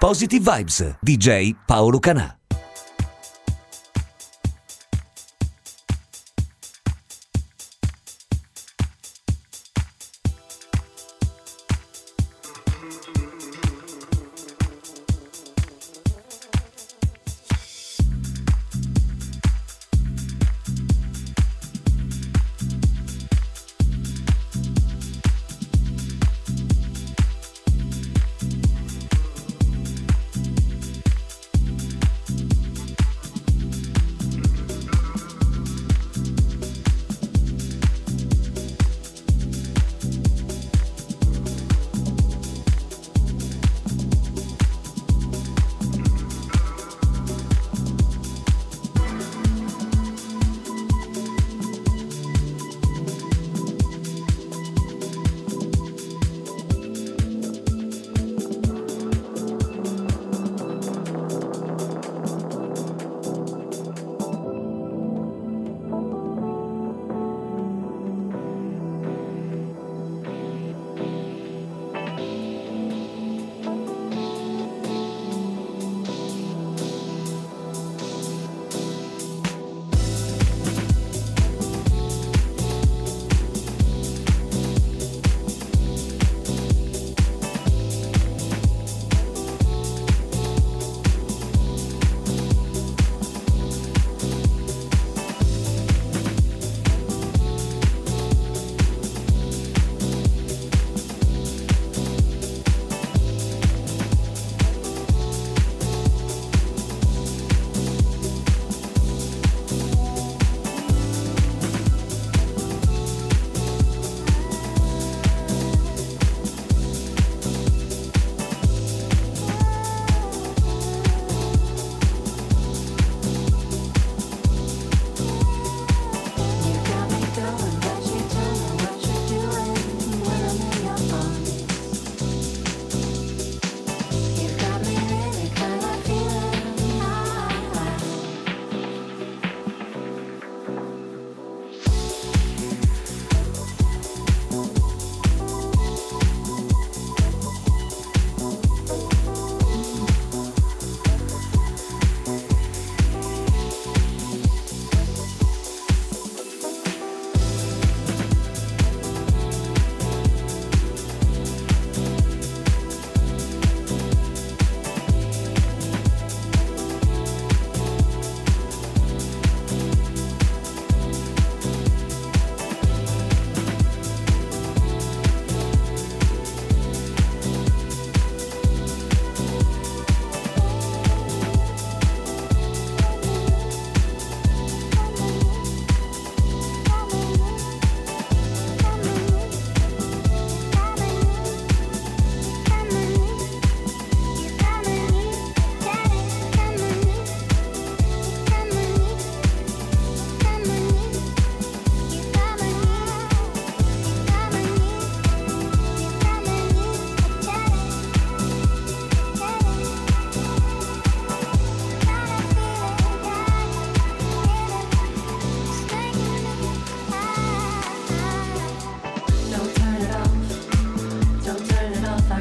Positive Vibes, DJ Paolo Canà.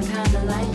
kinda like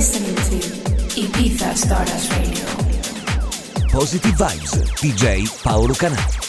listening to Ibiza Stardust Radio. Positive Vibes, DJ Paolo Canà.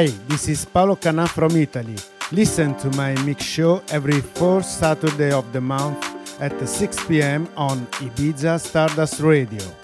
Hi, this is Paolo Kanà from Italy. Listen to my mix show every fourth Saturday of the month at 6 p.m. on Ibiza Stardust Radio.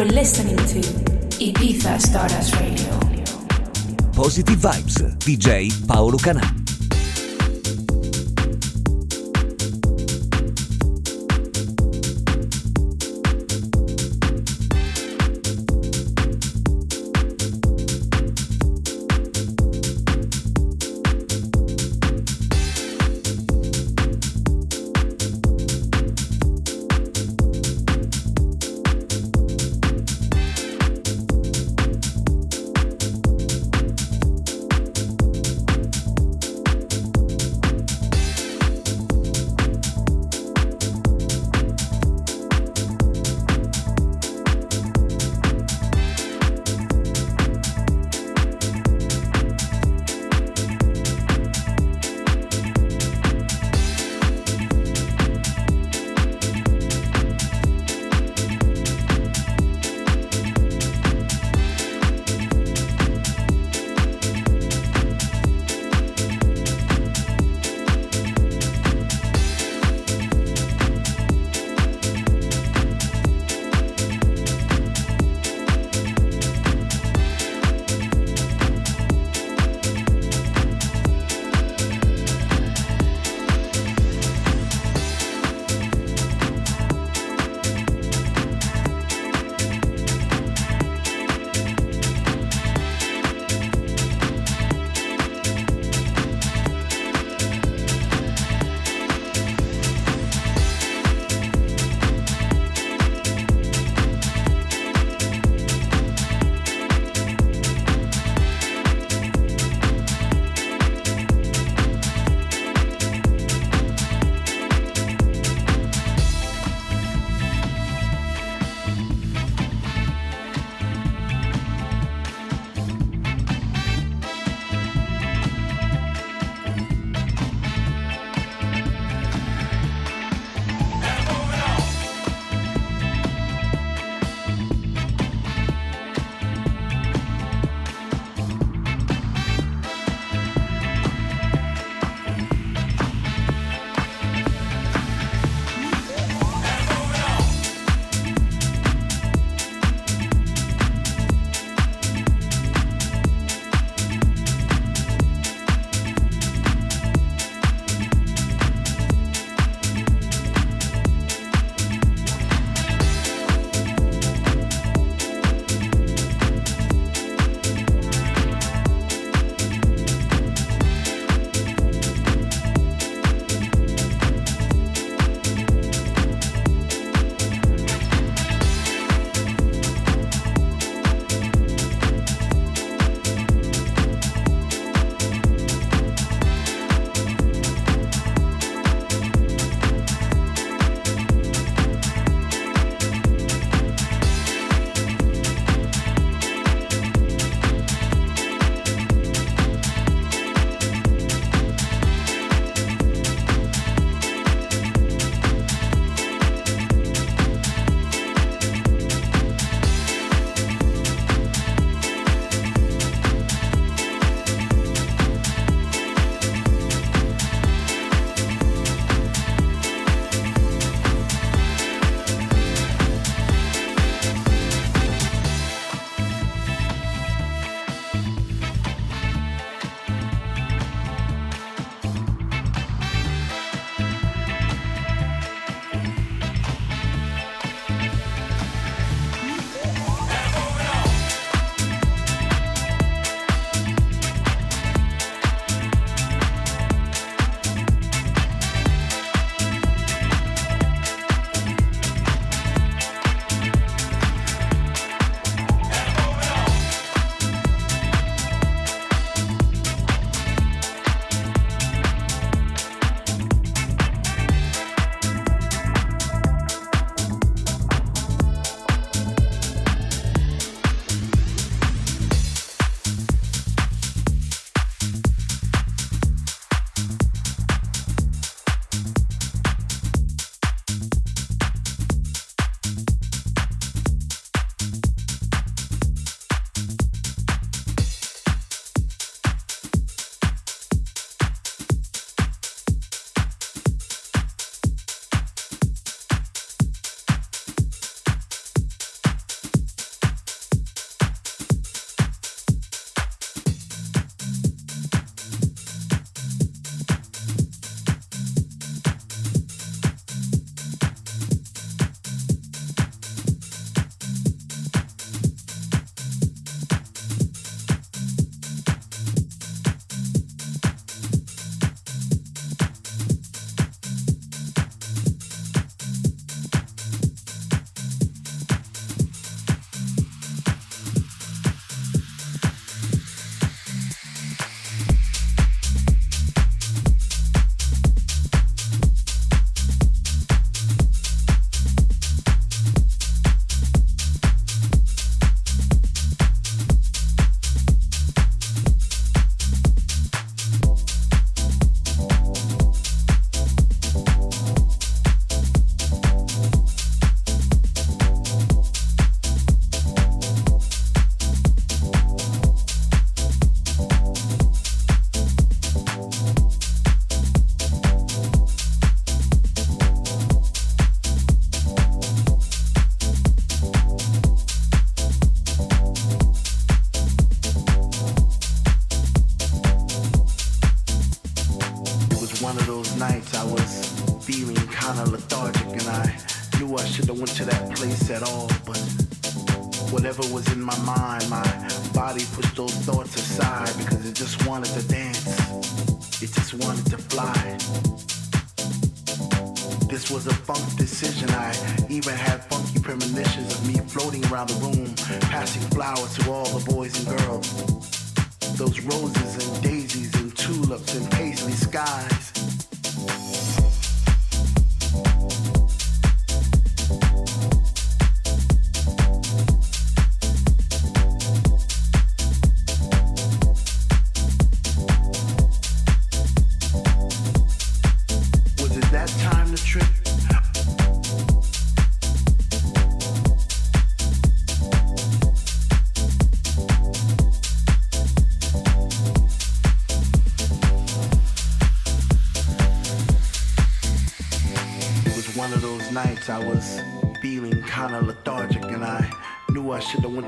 You're listening to Ibiza Stardust Radio. Positive Vibes, DJ Paolo Canà.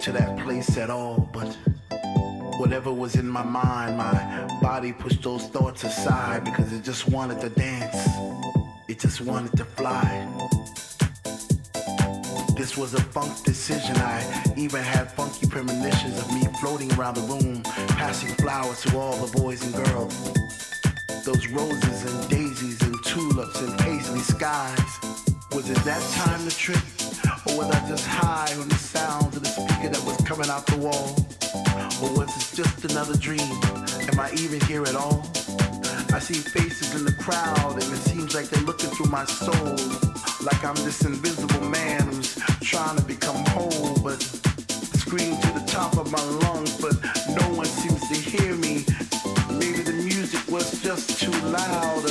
To that place at all, but whatever was in my mind, my body pushed those thoughts aside because it just wanted to dance. It just wanted to fly. This was a funk decision. I even had funky premonitions of me floating around the room, passing flowers to all the boys and girls. Those roses and daisies and tulips and paisley skies. Was it that time to trip? Or was I just high on the sounds of the coming out the wall? Or was it just another dream? Am I even here at all? I see faces in the crowd and it seems like they're looking through my soul. Like I'm this invisible man who's trying to become whole, but scream to the top of my lungs, but no one seems to hear me. Maybe the music was just too loud,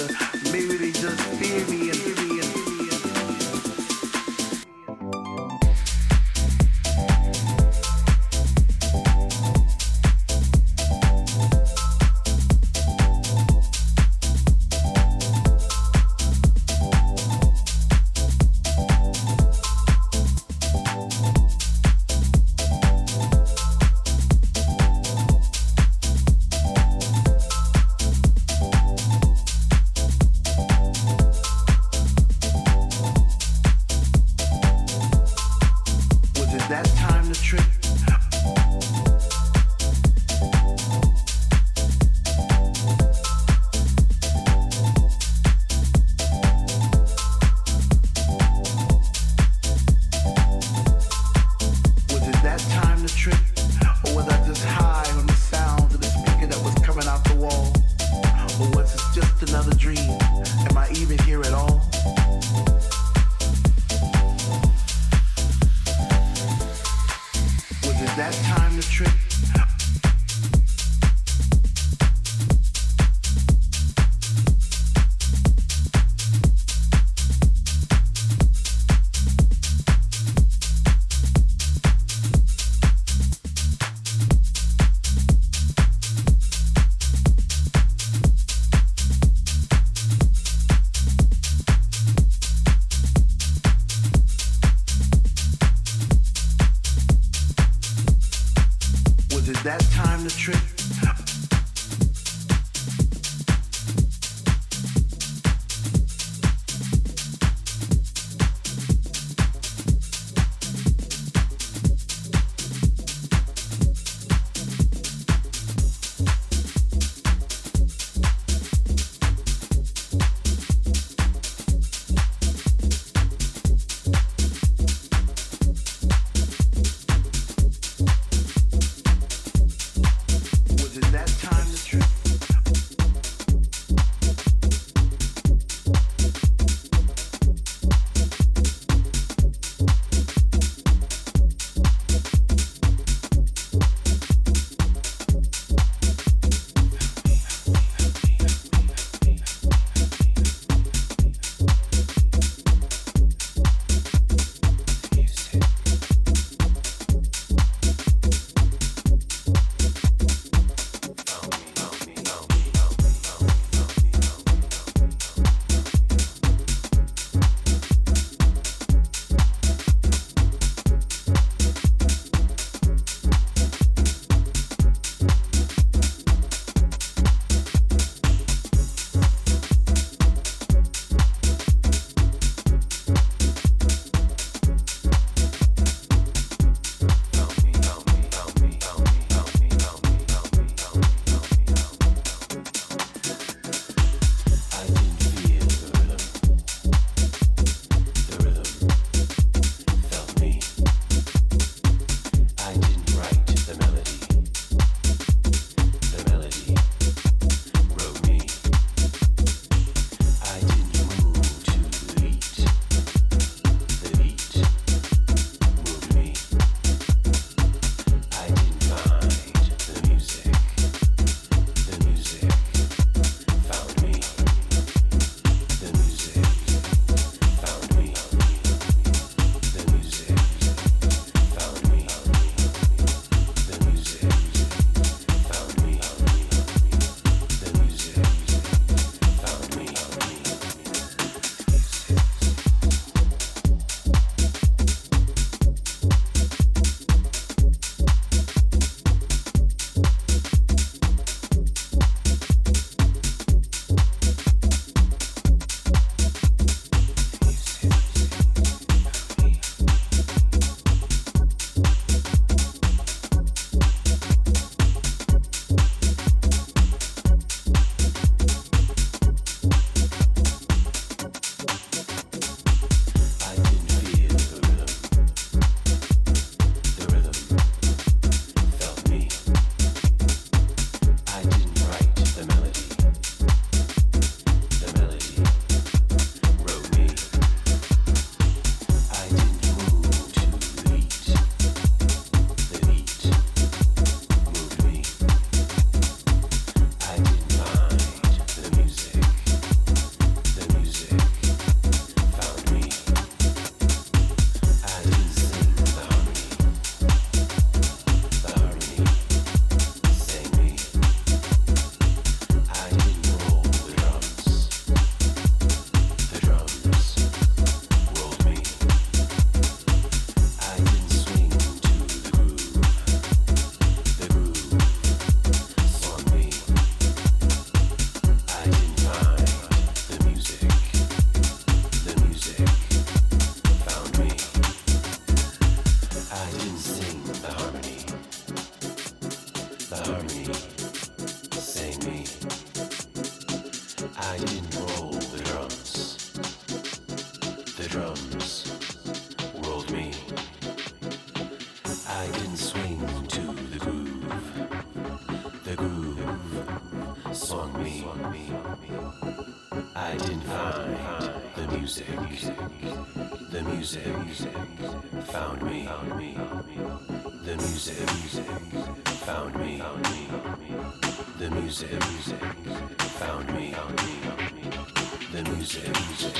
music, music.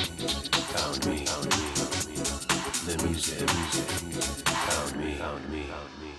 Found me. The music, found me, found me, found me.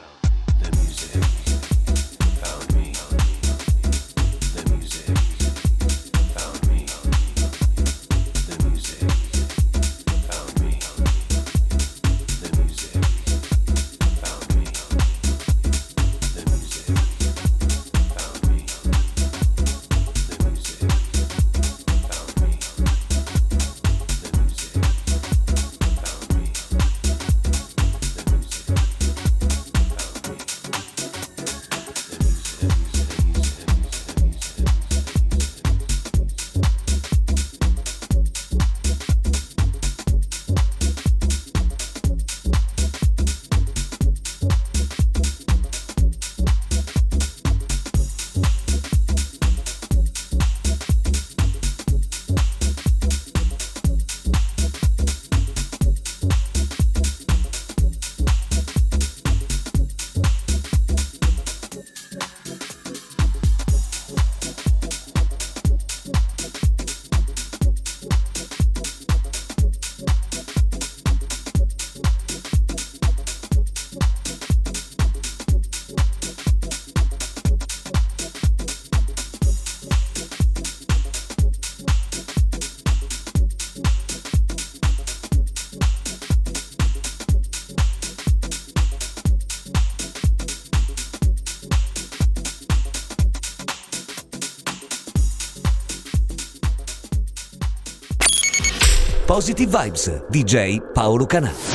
Positive Vibes, DJ Paolo Canà.